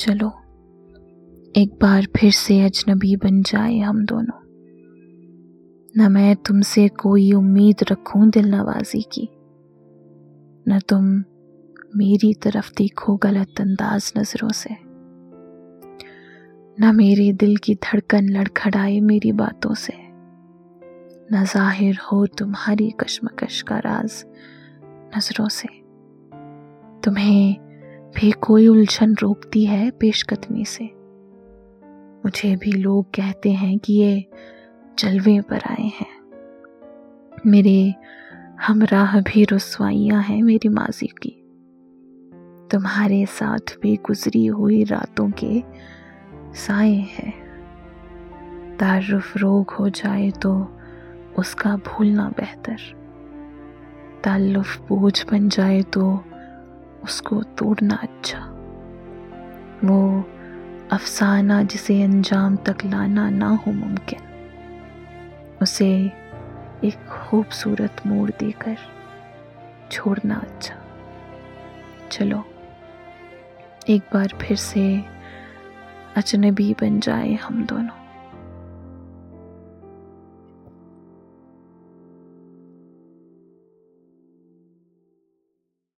चलो। एक बार फिर से अजनबी बन जाए हम दोनों। न मैं तुमसे कोई उम्मीद रखूँ दिल नवाजी की। न तुम मेरी तरफ़ देखो गलत अंदाज नज़रों से। न मेरे दिल की धड़कन लड़खड़ाए मेरी बातों से। न ज़ाहिर हो तुम्हारी कश्मकश का राज नज़रों से। तुम्हें भी कोई उलझन रोकती है पेशकदमी से। मुझे भी लोग कहते हैं कि ये जलवे पर आए हैं। मेरे हमराह भी रसवाइयाँ हैं मेरी माजी की। तुम्हारे साथ भी गुजरी हुई रातों के साए हैं। तारुफ रोग हो जाए तो उसका भूलना बेहतर। ताल्लुफ बोझ बन जाए तो उसको तोड़ना अच्छा। वो अफसाना जिसे अंजाम तक लाना ना हो मुमकिन, उसे एक खूबसूरत मोड़ देकर छोड़ना अच्छा। चलो, एक बार फिर से अजनबी बन जाए हम दोनों।